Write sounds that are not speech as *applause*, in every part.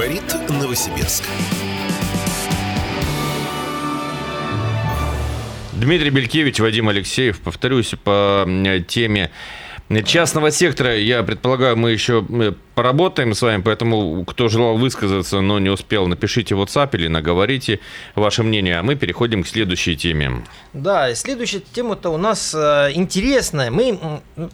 Говорит Новосибирск. Дмитрий Белькевич, Вадим Алексеев. Повторюсь, по теме частного сектора, я предполагаю, мы еще э, поработаем с вами, поэтому кто желал высказаться, но не успел, напишите в WhatsApp или наговорите ваше мнение, а мы переходим к следующей теме. Да, следующая тема-то у нас э, интересная. Мы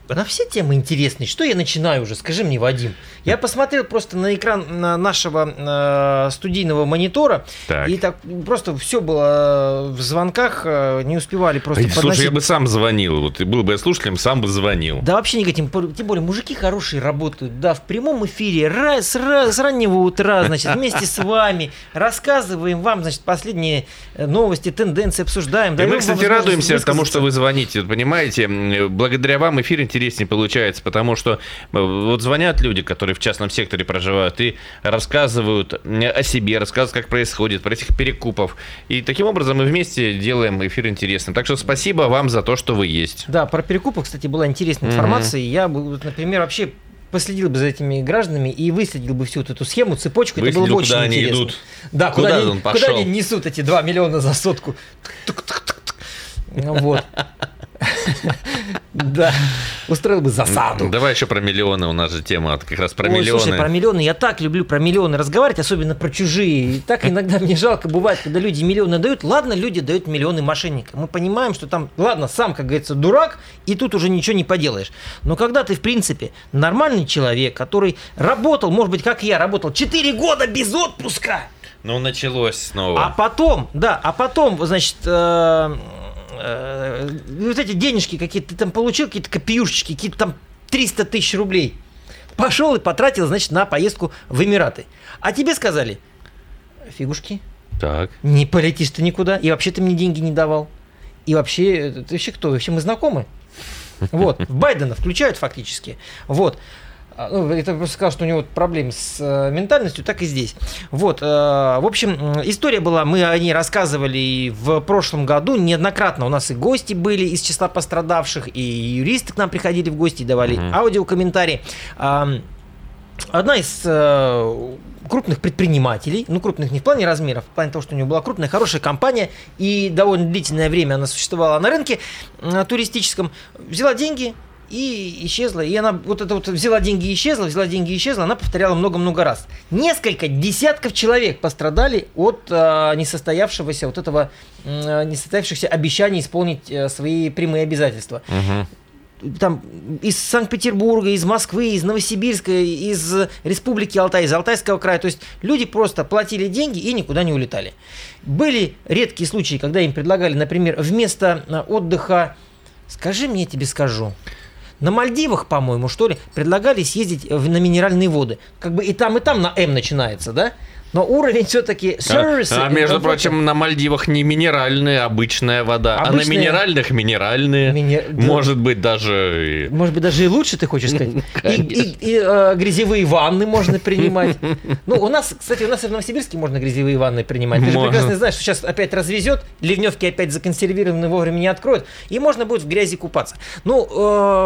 на все темы интересные. Что я начинаю уже? Скажи мне, Вадим. Я *laughs* посмотрел просто на экран на нашего э, студийного монитора, так. и так просто все было в звонках, э, не успевали просто. Слушай, подносить. я бы сам звонил, вот был бы я слушателем, сам бы звонил. Да вообще никак, тем, тем более мужики хорошие работают, да, в прямом эфире, раз, раз, с раннего утра, значит, вместе с вами рассказываем вам, значит, последние э, новости, тенденции обсуждаем. И мы, кстати, радуемся тому, что вы звоните, понимаете, благодаря вам эфир интереснее получается, потому что э, вот звонят люди, которые в частном секторе проживают и рассказывают о себе, рассказывают, как происходит, про этих перекупов. И таким образом мы вместе делаем эфир интересным. Так что спасибо вам за то, что вы есть. Да, про перекупы, кстати, была интересная информация mm-hmm. я например, вообще последил бы за этими гражданами и выследил бы всю вот эту схему, цепочку, Выследил, это было бы очень куда интересно. Они идут. Да, куда, куда, они, куда они несут эти 2 миллиона за сотку. Ну вот. *laughs* Да, устроил бы засаду. Давай еще про миллионы, у нас же тема как раз про Ой, миллионы. Слушай, про миллионы, я так люблю про миллионы разговаривать, особенно про чужие. И так иногда мне жалко бывает, когда люди миллионы дают. Ладно, люди дают миллионы мошенникам. Мы понимаем, что там, ладно, сам, как говорится, дурак, и тут уже ничего не поделаешь. Но когда ты, в принципе, нормальный человек, который работал, может быть, как я, работал 4 года без отпуска, ну, началось снова. А потом, да, а потом, значит, э, э, вот эти денежки какие-то, ты там получил какие-то копеюшечки, какие-то там 300 тысяч рублей. Пошел и потратил, значит, на поездку в Эмираты. А тебе сказали, фигушки, так. не полетишь ты никуда, и вообще ты мне деньги не давал. И вообще, ты вообще кто? Вообще мы знакомы. Вот, Байдена включают фактически. Вот. А, ну, это просто сказал, что у него проблемы с э, ментальностью, так и здесь. Вот, э, в общем, история была, мы о ней рассказывали в прошлом году неоднократно. У нас и гости были из числа пострадавших, и юристы к нам приходили в гости и давали mm-hmm. аудиокомментарии. Одна из э, крупных предпринимателей, ну крупных не в плане размеров, в плане того, что у нее была крупная, хорошая компания, и довольно длительное время она существовала на рынке туристическом, взяла деньги, и исчезла. И она вот это вот взяла деньги и исчезла, взяла деньги и исчезла, она повторяла много-много раз. Несколько десятков человек пострадали от э, несостоявшегося вот этого э, несостоявшихся обещаний исполнить э, свои прямые обязательства. Угу. Там из Санкт-Петербурга, из Москвы, из Новосибирска, из Республики Алтай, из Алтайского края. То есть люди просто платили деньги и никуда не улетали. Были редкие случаи, когда им предлагали, например, вместо э, отдыха, скажи мне, я тебе скажу, на Мальдивах, по-моему, что ли, предлагали съездить на минеральные воды. Как бы и там, и там на М начинается, да? Но уровень все-таки сервисы... А, а между прочим, на Мальдивах не минеральная обычная вода, обычная... а на минеральных минеральные. Мини... Может быть, даже... Может быть, даже и лучше, ты хочешь сказать. *laughs* И, и, и э, грязевые ванны можно принимать. *laughs* Ну, у нас, кстати, у нас и в Новосибирске можно грязевые ванны принимать. Ты же прекрасно знаешь, что сейчас опять развезет, ливневки опять законсервированы, вовремя не откроют, и можно будет в грязи купаться. Ну,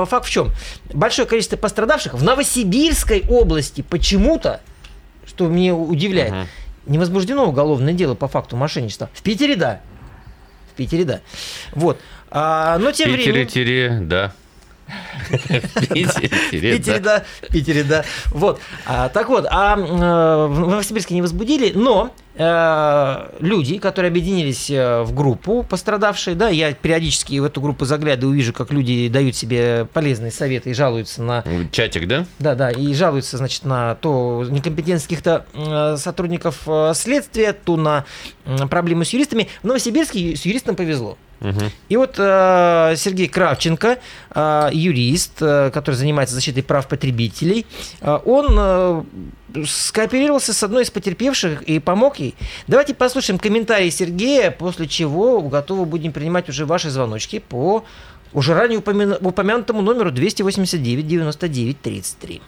э, факт в чем? Большое количество пострадавших в Новосибирской области почему-то что меня удивляет. Угу. Не возбуждено уголовное дело по факту мошенничества. В Питере да. В Питере да. Вот. А, но тем Питере, временем... *laughs* Питере, да. В Питере, да. В Питере, да. Вот. А, так вот, а э, в Новосибирске не возбудили, но люди, которые объединились э, в группу пострадавшие, да, я периодически в эту группу заглядываю, вижу, как люди дают себе полезные советы и жалуются на... Чатик, да? Да, да, и жалуются, значит, на то некомпетентность каких-то сотрудников следствия, то на проблемы с юристами. В Новосибирске с юристом повезло. И вот э, Сергей Кравченко, э, юрист, э, который занимается защитой прав потребителей, э, он э, скооперировался с одной из потерпевших и помог ей. Давайте послушаем комментарии Сергея, после чего готовы будем принимать уже ваши звоночки по уже ранее упомянутому номеру 289 99 33.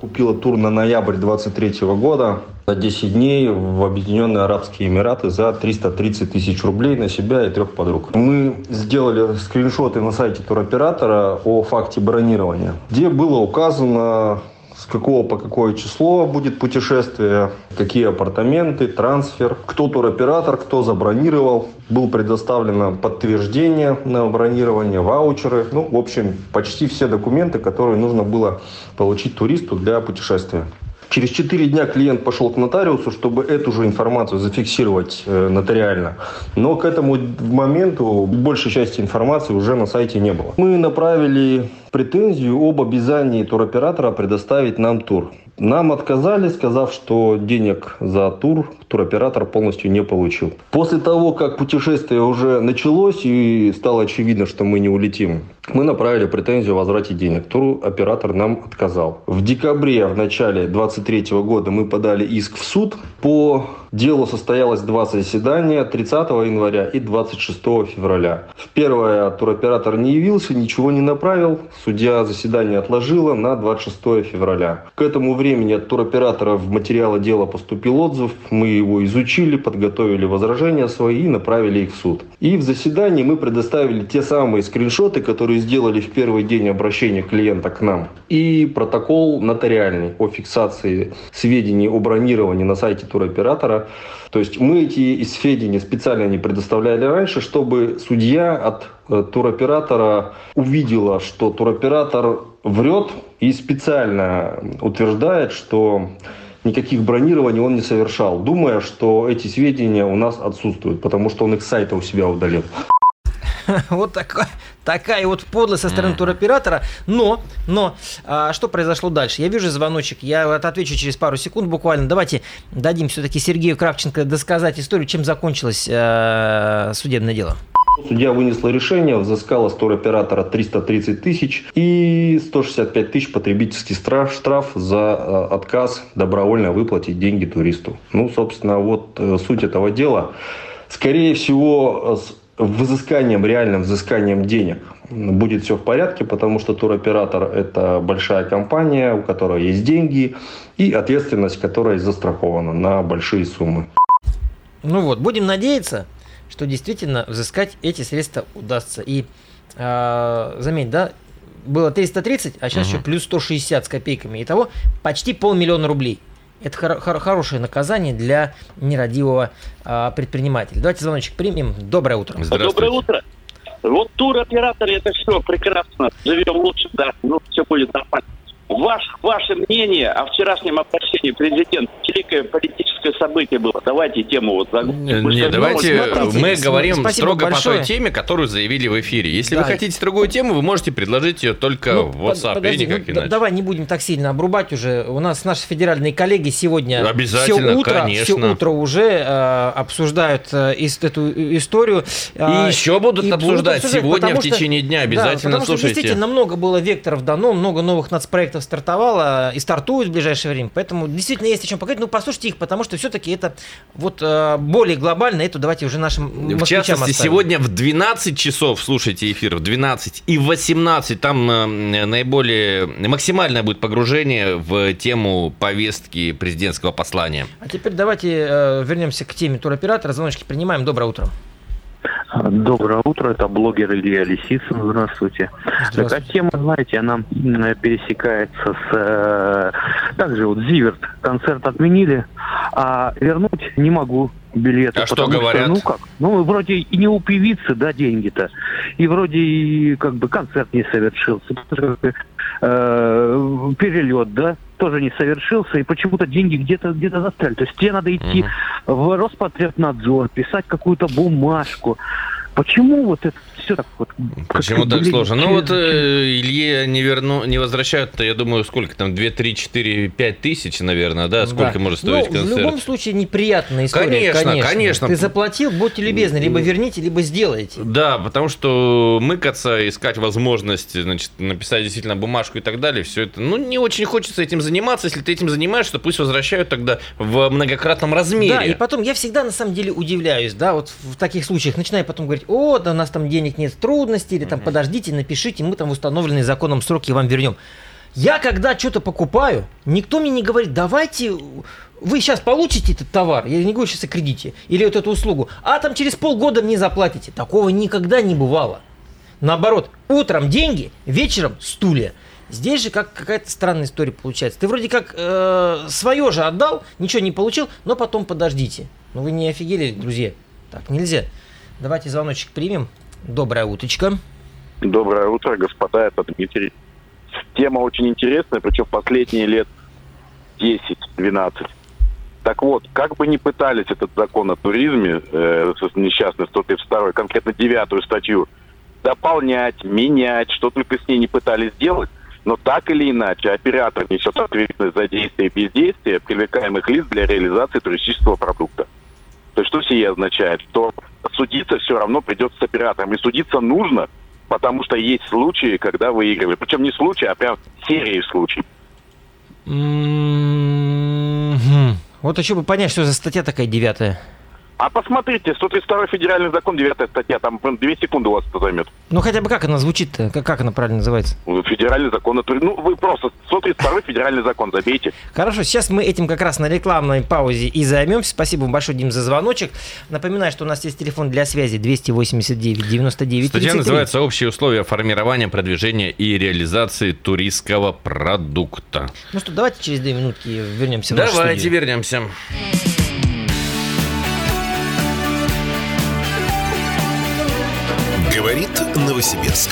Купила тур на ноябрь 23 года за 10 дней в Объединенные Арабские Эмираты за 330 тысяч рублей на себя и трех подруг. Мы сделали скриншоты на сайте туроператора о факте бронирования, где было указано с какого по какое число будет путешествие, какие апартаменты, трансфер, кто туроператор, кто забронировал. Был предоставлено подтверждение на бронирование, ваучеры. Ну, в общем, почти все документы, которые нужно было получить туристу для путешествия. Через 4 дня клиент пошел к нотариусу, чтобы эту же информацию зафиксировать э, нотариально. Но к этому моменту большей части информации уже на сайте не было. Мы направили претензию об обязании туроператора предоставить нам тур. Нам отказали, сказав, что денег за тур туроператор полностью не получил. После того, как путешествие уже началось и стало очевидно, что мы не улетим, мы направили претензию о возврате денег. Туроператор нам отказал. В декабре, в начале 2023 года мы подали иск в суд. По делу состоялось два заседания 30 января и 26 февраля. В первое туроператор не явился, ничего не направил. Судья заседание отложила на 26 февраля. К этому времени от туроператора в материалы дела поступил отзыв. Мы его изучили, подготовили возражения свои и направили их в суд. И в заседании мы предоставили те самые скриншоты, которые сделали в первый день обращения клиента к нам. И протокол нотариальный о фиксации сведений о бронировании на сайте туроператора. То есть мы эти сведения специально не предоставляли раньше, чтобы судья от э, туроператора увидела, что туроператор врет и специально утверждает, что никаких бронирований он не совершал, думая, что эти сведения у нас отсутствуют, потому что он их с сайта у себя удалил. *laughs* Вот такая, такая вот подлость со стороны туроператора. Но, но, а, что произошло дальше? Я вижу звоночек, я отвечу через пару секунд буквально. Давайте дадим все-таки Сергею Кравченко досказать историю, чем закончилось а, судебное дело. Судья вынесла решение, взыскала с туроператора 330 тысяч и 165 тысяч потребительский штраф, штраф за э, отказ добровольно выплатить деньги туристу. Ну, собственно, вот э, суть этого дела. Скорее всего, с взысканием, реальным взысканием денег будет все в порядке, потому что туроператор – это большая компания, у которой есть деньги и ответственность, которая застрахована на большие суммы. Ну вот, будем надеяться, что действительно взыскать эти средства удастся. И э, заметь, да, было 330, а сейчас угу. еще плюс 160 с копейками. Итого почти полмиллиона рублей. Это хор- хор- хорошее наказание для нерадивого э, предпринимателя. Давайте звоночек примем. Доброе утро. Доброе утро. Вот туроператор это все прекрасно. Живем лучше, да, ну все будет нормально. Ваш, ваше мнение о вчерашнем обращении президента, великое политическое событие было. Давайте тему вот загрузим. Не, давайте смотрите, мы говорим строго большое. по той теме, которую заявили в эфире. Если да. вы хотите другую тему, вы можете предложить ее только ну, в WhatsApp подожди, или никак ну, иначе. Давай не будем так сильно обрубать уже. У нас наши федеральные коллеги сегодня все утро, конечно. все утро уже э, обсуждают э, эту историю. Э, и еще будут и обсуждать, будут обсуждать сегодня в течение дня. Обязательно да, потому слушайте. Что действительно много было векторов дано, много новых нацпроектов проектов стартовало и стартует в ближайшее время. Поэтому действительно есть о чем поговорить. Ну, послушайте их, потому что все-таки это вот э, более глобально. Это давайте уже нашим В частности, оставим. сегодня в 12 часов, слушайте эфир, в 12 и в 18 там э, наиболее максимальное будет погружение в тему повестки президентского послания. А теперь давайте э, вернемся к теме туроператора. Звоночки принимаем. Доброе утро. Доброе утро, это блогер Илья Лисицын, здравствуйте. здравствуйте. Такая тема, знаете, она пересекается с... Э, также вот Зиверт, концерт отменили, а вернуть не могу билеты. А что говорят? Что, ну как, ну вроде и не у певицы, да, деньги-то, и вроде и как бы концерт не совершился, э, перелет, да, тоже не совершился, и почему-то деньги где-то где застряли. То есть тебе надо идти угу. в Роспотребнадзор, писать какую-то бумажку. Почему вот это все так вот... Почему так сложно? Ну *laughs* вот э, Илье не, верну, не возвращают-то, я думаю, сколько там, 2, 3, 4, 5 тысяч, наверное, да? Сколько да. может стоить ну, концерт? В любом случае неприятная история, конечно, конечно. конечно. Ты заплатил, будьте любезны, либо верните, либо сделайте. Да, потому что мыкаться, искать возможность, значит, написать действительно бумажку и так далее, все это, ну, не очень хочется этим заниматься. Если ты этим занимаешься, то пусть возвращают тогда в многократном размере. Да, и потом я всегда на самом деле удивляюсь, да, вот в таких случаях начинаю потом говорить, о, да у нас там денег нет трудностей, или там подождите, напишите, мы там установленные законом сроки вам вернем. Я когда что-то покупаю, никто мне не говорит, давайте вы сейчас получите этот товар, я не говорю сейчас о кредите, или вот эту услугу, а там через полгода мне заплатите. Такого никогда не бывало. Наоборот, утром деньги, вечером стулья. Здесь же как какая-то странная история получается. Ты вроде как э, свое же отдал, ничего не получил, но потом подождите. Ну вы не офигели, друзья? Так нельзя. Давайте звоночек примем. Доброе уточка. Доброе утро, господа, это Дмитрий. Тема очень интересная, причем последние лет 10-12. Так вот, как бы ни пытались этот закон о туризме, э, несчастный 132, конкретно девятую статью, дополнять, менять, что только с ней не пытались сделать, но так или иначе оператор несет ответственность за действия и бездействие привлекаемых лиц для реализации туристического продукта. То есть что сие означает? Что судиться все равно придется с оператором. И судиться нужно, потому что есть случаи, когда выигрывают. Причем не случаи, а прям серии случаев. Вот еще бы понять, что за статья такая девятая. А посмотрите, 132 федеральный закон, 9 статья, там 2 секунды у вас это займет. Ну хотя бы как она звучит-то, как, как она правильно называется? Федеральный закон, ну вы просто 132 федеральный закон забейте. Хорошо, сейчас мы этим как раз на рекламной паузе и займемся. Спасибо вам большое, Дим, за звоночек. Напоминаю, что у нас есть телефон для связи 289 99 Статья 33. называется «Общие условия формирования, продвижения и реализации туристского продукта». Ну что, давайте через две минутки вернемся в Давайте вернемся. Говорит Новосибирск.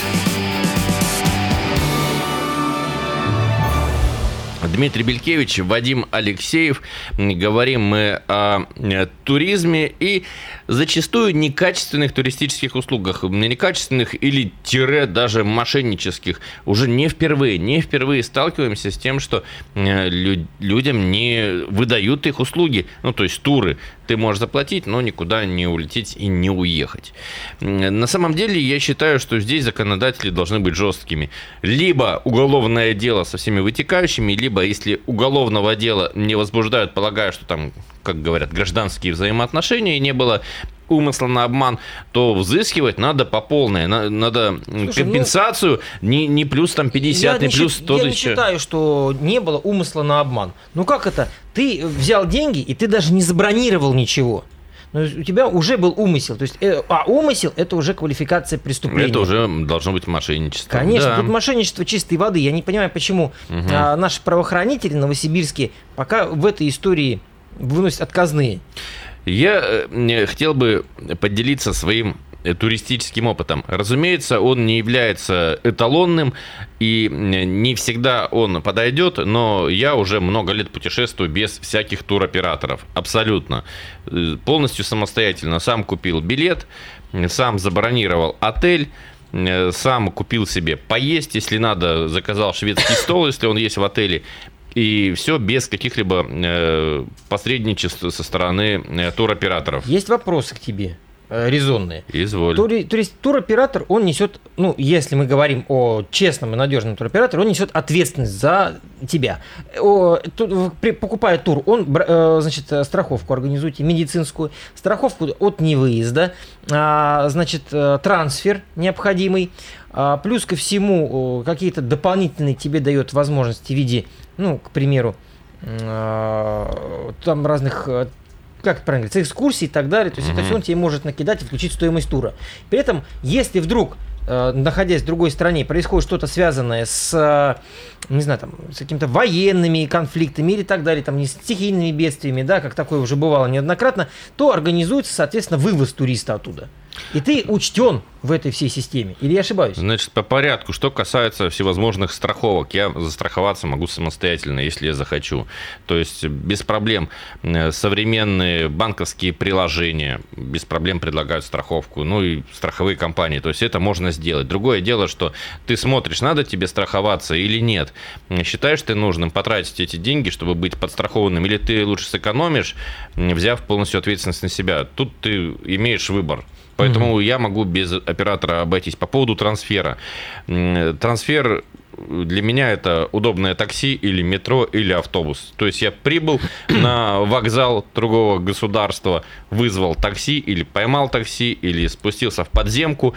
Дмитрий Белькевич, Вадим Алексеев. Говорим мы о э, туризме и зачастую некачественных туристических услугах. Некачественных или тире даже мошеннических. Уже не впервые, не впервые сталкиваемся с тем, что э, людям не выдают их услуги. Ну, то есть туры ты можешь заплатить, но никуда не улететь и не уехать. На самом деле, я считаю, что здесь законодатели должны быть жесткими. Либо уголовное дело со всеми вытекающими, либо если уголовного дела не возбуждают, полагая, что там, как говорят, гражданские взаимоотношения, и не было умысла на обман, то взыскивать надо по полной. Надо Слушай, ну, компенсацию ну, не, не плюс там 50, не плюс 100 Я не считаю, что не было умысла на обман. Ну как это? Ты взял деньги, и ты даже не забронировал ничего. Но у тебя уже был умысел. То есть, э, а умысел это уже квалификация преступления. Это уже должно быть мошенничество. Конечно, да. тут мошенничество чистой воды. Я не понимаю, почему угу. а, наши правоохранители новосибирские пока в этой истории выносят отказные. Я э, хотел бы поделиться своим э, туристическим опытом. Разумеется, он не является эталонным, и не всегда он подойдет, но я уже много лет путешествую без всяких туроператоров. Абсолютно. Э, полностью самостоятельно. Сам купил билет, сам забронировал отель, сам купил себе поесть, если надо, заказал шведский стол, если он есть в отеле, и все без каких-либо э, посредничеств со стороны э, туроператоров. Есть вопросы к тебе э, резонные. Изволь. Тури, то есть туроператор, он несет, ну, если мы говорим о честном и надежном туроператоре, он несет ответственность за тебя. О, ту, при, покупая тур, он, э, значит, страховку организуйте, медицинскую, страховку от невыезда, э, значит, э, трансфер необходимый, э, плюс ко всему какие-то дополнительные тебе дает возможности в виде ну, к примеру, а, там разных э, как правильно говорить, экскурсий и так далее. То есть mm-hmm. это все он тебе может накидать и включить стоимость тура. При этом, если вдруг э, находясь в другой стране, происходит что-то связанное с, э, не знаю, там, с какими-то военными конфликтами или так далее, там, не с стихийными бедствиями, да, как такое уже бывало неоднократно, то организуется, соответственно, вывоз туриста оттуда. И ты учтен в этой всей системе. Или я ошибаюсь? Значит, по порядку. Что касается всевозможных страховок, я застраховаться могу самостоятельно, если я захочу. То есть без проблем. Э, современные банковские приложения без проблем предлагают страховку. Ну и страховые компании. То есть это можно сделать. Другое дело, что ты смотришь, надо тебе страховаться или нет. Считаешь ты нужным потратить эти деньги, чтобы быть подстрахованным, или ты лучше сэкономишь, взяв полностью ответственность на себя. Тут ты имеешь выбор. Поэтому mm-hmm. я могу без оператора обойтись. По поводу трансфера. Трансфер для меня это удобное такси или метро или автобус. То есть я прибыл *clears throat* на вокзал другого государства, вызвал такси или поймал такси или спустился в подземку.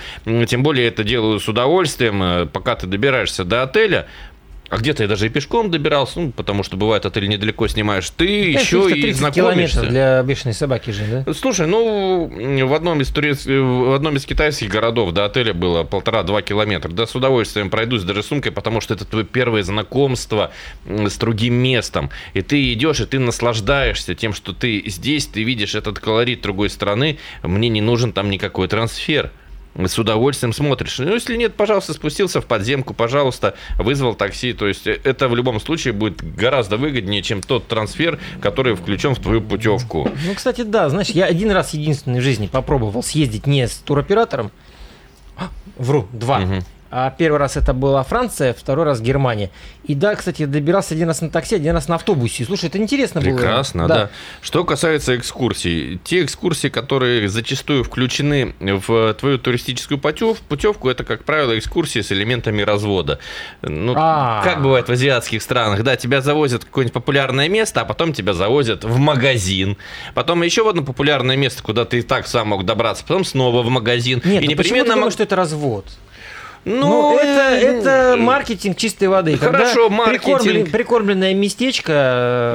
Тем более это делаю с удовольствием. Пока ты добираешься до отеля, а где-то я даже и пешком добирался, ну, потому что бывает отель недалеко снимаешь, ты еще и знакомишься. для бешеной собаки же, да? Слушай, ну, в одном из, турист... в одном из китайских городов до отеля было полтора-два километра. Да, с удовольствием пройдусь даже сумкой, потому что это твое первое знакомство с другим местом. И ты идешь, и ты наслаждаешься тем, что ты здесь, ты видишь этот колорит другой страны. Мне не нужен там никакой трансфер с удовольствием смотришь. Ну, если нет, пожалуйста, спустился в подземку, пожалуйста, вызвал такси. То есть это в любом случае будет гораздо выгоднее, чем тот трансфер, который включен в твою путевку. Ну, кстати, да, знаешь, я один раз единственный в жизни попробовал съездить не с туроператором, а, вру, два. Угу. А первый раз это была Франция, второй раз Германия. И да, кстати, добирался один раз на такси, один раз на автобусе. Слушай, это интересно Прекрасно, было. Прекрасно, да. да. Что касается экскурсий, те экскурсии, которые зачастую включены в твою туристическую путевку, это, как правило, экскурсии с элементами развода. Ну, А-а-а. как бывает в азиатских странах, да, тебя завозят в какое-нибудь популярное место, а потом тебя завозят в магазин, потом еще в одно популярное место, куда ты и так сам мог добраться, потом снова в магазин. Нет, и ну непременно почему ты думаешь, что это развод? Ну, ну это, это маркетинг чистой воды. Хорошо, Когда маркетинг. Прикормлен, прикормленное местечко.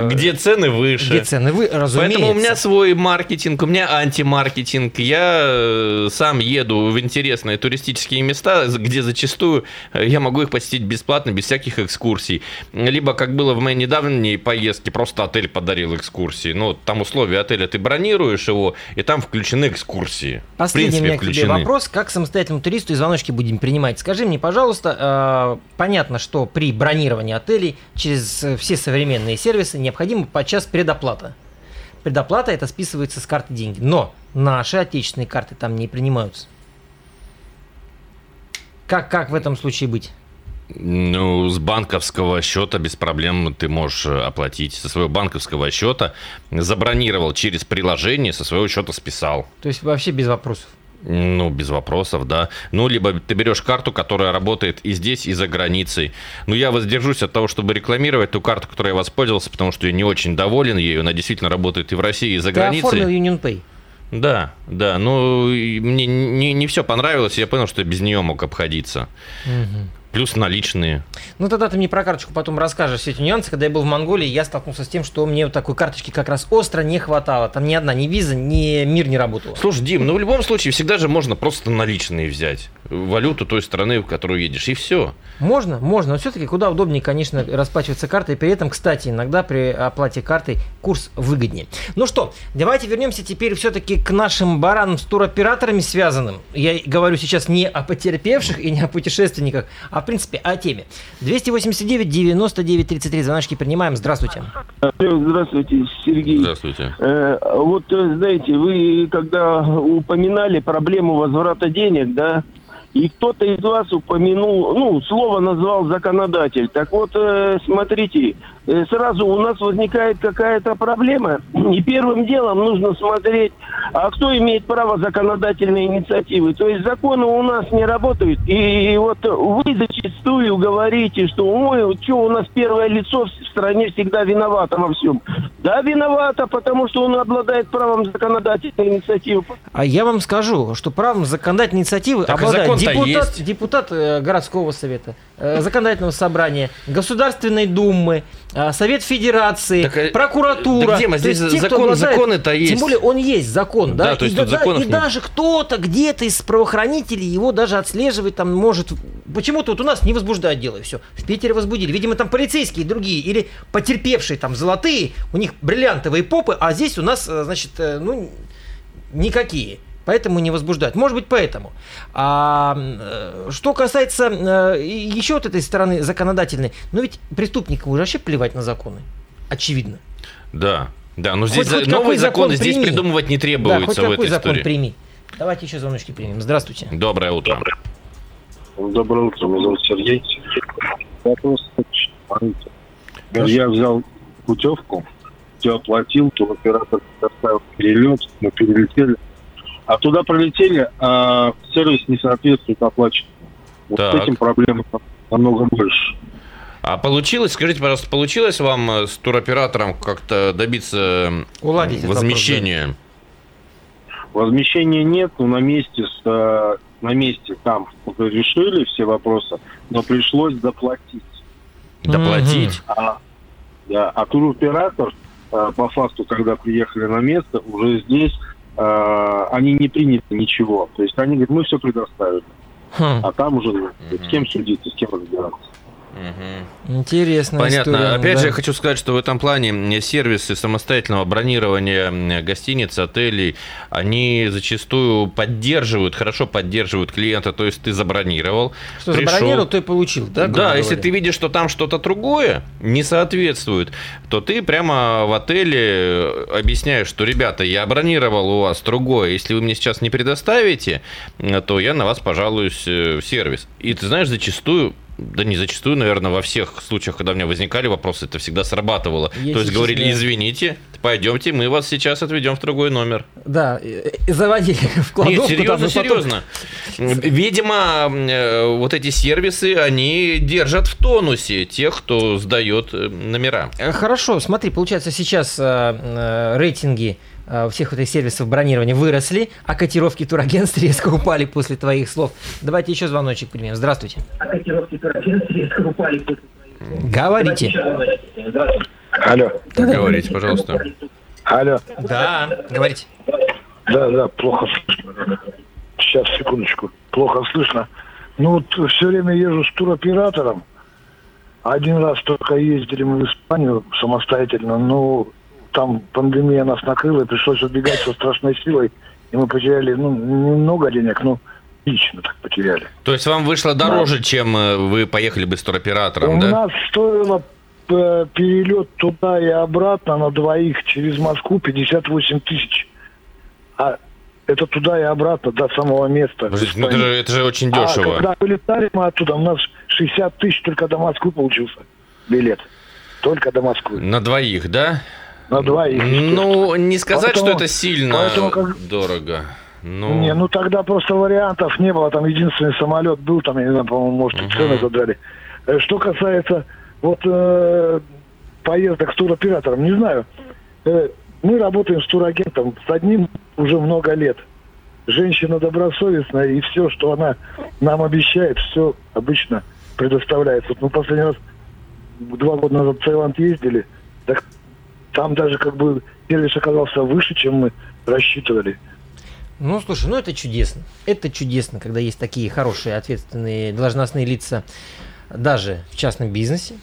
Э, где цены выше. Где цены выше, разумеется. Поэтому у меня свой маркетинг, у меня антимаркетинг. Я э, сам еду в интересные туристические места, где зачастую э, я могу их посетить бесплатно, без всяких экскурсий. Либо, как было в моей недавней поездке, просто отель подарил экскурсии. Ну, там условия отеля, ты бронируешь его, и там включены экскурсии. Последний в принципе, у меня включены. к тебе вопрос. Как самостоятельному туристу и звоночки будем принимать? Давайте, скажи мне, пожалуйста, э, понятно, что при бронировании отелей через все современные сервисы необходима подчас предоплата. Предоплата это списывается с карты деньги. Но наши отечественные карты там не принимаются. Как, как в этом случае быть? Ну, с банковского счета без проблем ты можешь оплатить. Со своего банковского счета забронировал через приложение, со своего счета списал. То есть вообще без вопросов? Ну, без вопросов, да. Ну, либо ты берешь карту, которая работает и здесь, и за границей. Ну, я воздержусь от того, чтобы рекламировать ту карту, которой я воспользовался, потому что я не очень доволен ею. Она действительно работает и в России, и за ты границей. Ты оформил UnionPay? Да, да. Ну, мне не, не все понравилось, я понял, что я без нее мог обходиться. Угу плюс наличные. Ну, тогда ты мне про карточку потом расскажешь все эти нюансы. Когда я был в Монголии, я столкнулся с тем, что мне вот такой карточки как раз остро не хватало. Там ни одна, ни виза, ни мир не работала. Слушай, Дим, ну в любом случае всегда же можно просто наличные взять. Валюту той страны, в которую едешь, и все. Можно, можно, но все-таки куда удобнее, конечно, расплачиваться картой. При этом, кстати, иногда при оплате картой курс выгоднее. Ну что, давайте вернемся теперь все-таки к нашим баранам с туроператорами связанным. Я говорю сейчас не о потерпевших и не о путешественниках, а принципе о теме. 289 99 33 звоночки принимаем. Здравствуйте. Здравствуйте, Сергей. Здравствуйте. Э, вот, знаете, вы когда упоминали проблему возврата денег, да, и кто-то из вас упомянул, ну, слово назвал законодатель. Так вот, э, смотрите, Э, сразу у нас возникает какая-то проблема. И первым делом нужно смотреть, а кто имеет право законодательной инициативы. То есть законы у нас не работают. И вот вы зачастую говорите, что ой, что у нас первое лицо в стране всегда виновато во всем. Да, виновата, потому что он обладает правом законодательной инициативы. А я вам скажу, что правом законодательной инициативы так обладает депутат, депутат э, городского совета, э, законодательного собрания, Государственной думы, а, Совет Федерации, так, э, прокуратура. Так, Дима, здесь те, закон, законы-то есть. Тем более он есть закон, да. да то есть и, тут да, и нет. даже кто-то где-то из правоохранителей его даже отслеживать там может. Почему-то вот у нас не возбуждают дело, и все. В Питере возбудили. Видимо, там полицейские другие или потерпевшие там золотые, у них бриллиантовые попы, а здесь у нас, э, значит, э, ну, никакие. Поэтому не возбуждают. Может быть, поэтому. А, э, что касается а, еще вот этой стороны законодательной, ну ведь преступникам уже вообще плевать на законы. Очевидно. Да, да, но здесь хоть, новые законы закон здесь придумывать не требуется да, хоть в какой этой закон прими. Давайте еще звоночки примем. Здравствуйте. Доброе утро. Доброе утро, меня зовут Сергей. Вопрос, я взял путевку, все оплатил, туроператор доставил перелет, мы перелетели. А туда пролетели, а сервис не соответствует оплаченному. Вот так. с этим проблем намного больше. А получилось, скажите, пожалуйста, получилось вам с туроператором как-то добиться Уладить возмещения? Возмещения нет, но на месте, с, э, на месте там уже решили все вопросы, но пришлось заплатить. доплатить. А, да, а туроператор э, по факту, когда приехали на место, уже здесь они не приняли ничего. То есть они говорят, мы все предоставили. Хм, А там уже с кем судиться, с кем разбираться. Мгм. Интересная Понятно. история, Опять да. же, я хочу сказать, что в этом плане сервисы самостоятельного бронирования гостиниц, отелей, они зачастую поддерживают, хорошо поддерживают клиента. То есть ты забронировал, Что пришел- забронировал, то и получил, да? Да, если говоря? ты видишь, что там что-то другое не соответствует, то ты прямо в отеле объясняешь, что, ребята, я бронировал у вас другое, если вы мне сейчас не предоставите, э, то я на вас пожалуюсь э, в сервис. И ты знаешь, зачастую да не зачастую, наверное, во всех случаях, когда у меня возникали вопросы, это всегда срабатывало. Если То есть говорили, честно- извините, пойдемте, мы вас сейчас отведем в другой номер. Да, э, заводили *laughs* в кладовку. Нет, серьезно, и потом- серьезно. Видимо, э, вот эти сервисы, они держат в тонусе тех, кто сдает э, номера. Э, Хорошо, смотри, получается, сейчас рейтинги всех вот этих сервисов бронирования выросли, а котировки турагентств резко упали после твоих слов. Давайте еще звоночек примем. Здравствуйте. Говорите. Алло, Так говорите, пожалуйста. алло. Да, говорите. Да, да, плохо слышно. Сейчас, секундочку. Плохо слышно. Ну, вот все время езжу с туроператором. Один раз только ездили мы в Испанию самостоятельно, но там пандемия нас накрыла, и пришлось убегать со страшной силой, и мы потеряли, ну, немного денег, но лично так потеряли. То есть вам вышло дороже, чем э, вы поехали бы с туроператором, У да? нас стоило э, перелет туда и обратно на двоих через Москву 58 тысяч. А это туда и обратно до самого места. Подождите, ну это, Испании. же, это же очень А дешево. когда вылетали мы оттуда, у нас 60 тысяч только до Москвы получился билет. Только до Москвы. На двоих, да? На двоих. Ну, не сказать, Поэтому- что это сильно поэтому как- дорого. Ну, Не, ну тогда просто вариантов не было. Там единственный самолет был, там, я не знаю, по-моему, может, Мгм. цены задрали. Э, Что касается вот э, поездок с туроператором, не знаю. Э, мы работаем с турагентом с одним уже много лет. Женщина добросовестная, и все, что она нам обещает, все обычно предоставляется. Вот мы последний раз два года назад в Таиланд ездили, так там даже как бы сервис оказался выше, чем мы рассчитывали. Ну, слушай, ну это чудесно. Это чудесно, когда есть такие хорошие, ответственные должностные лица даже в частном бизнесе.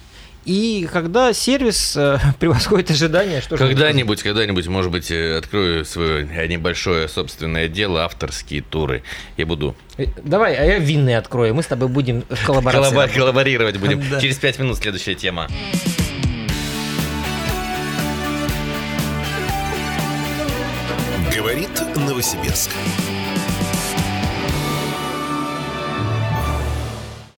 И когда сервис э, *laughs* превосходит ожидания, что Когда-нибудь, когда-нибудь, может быть, э, открою свое небольшое собственное дело, авторские туры. Я буду. Э, Давай, а я винный открою. Мы с тобой будем в *laughs* коллаборации. коллаборировать будем. *laughs* Через пять минут следующая тема. Новосибирск.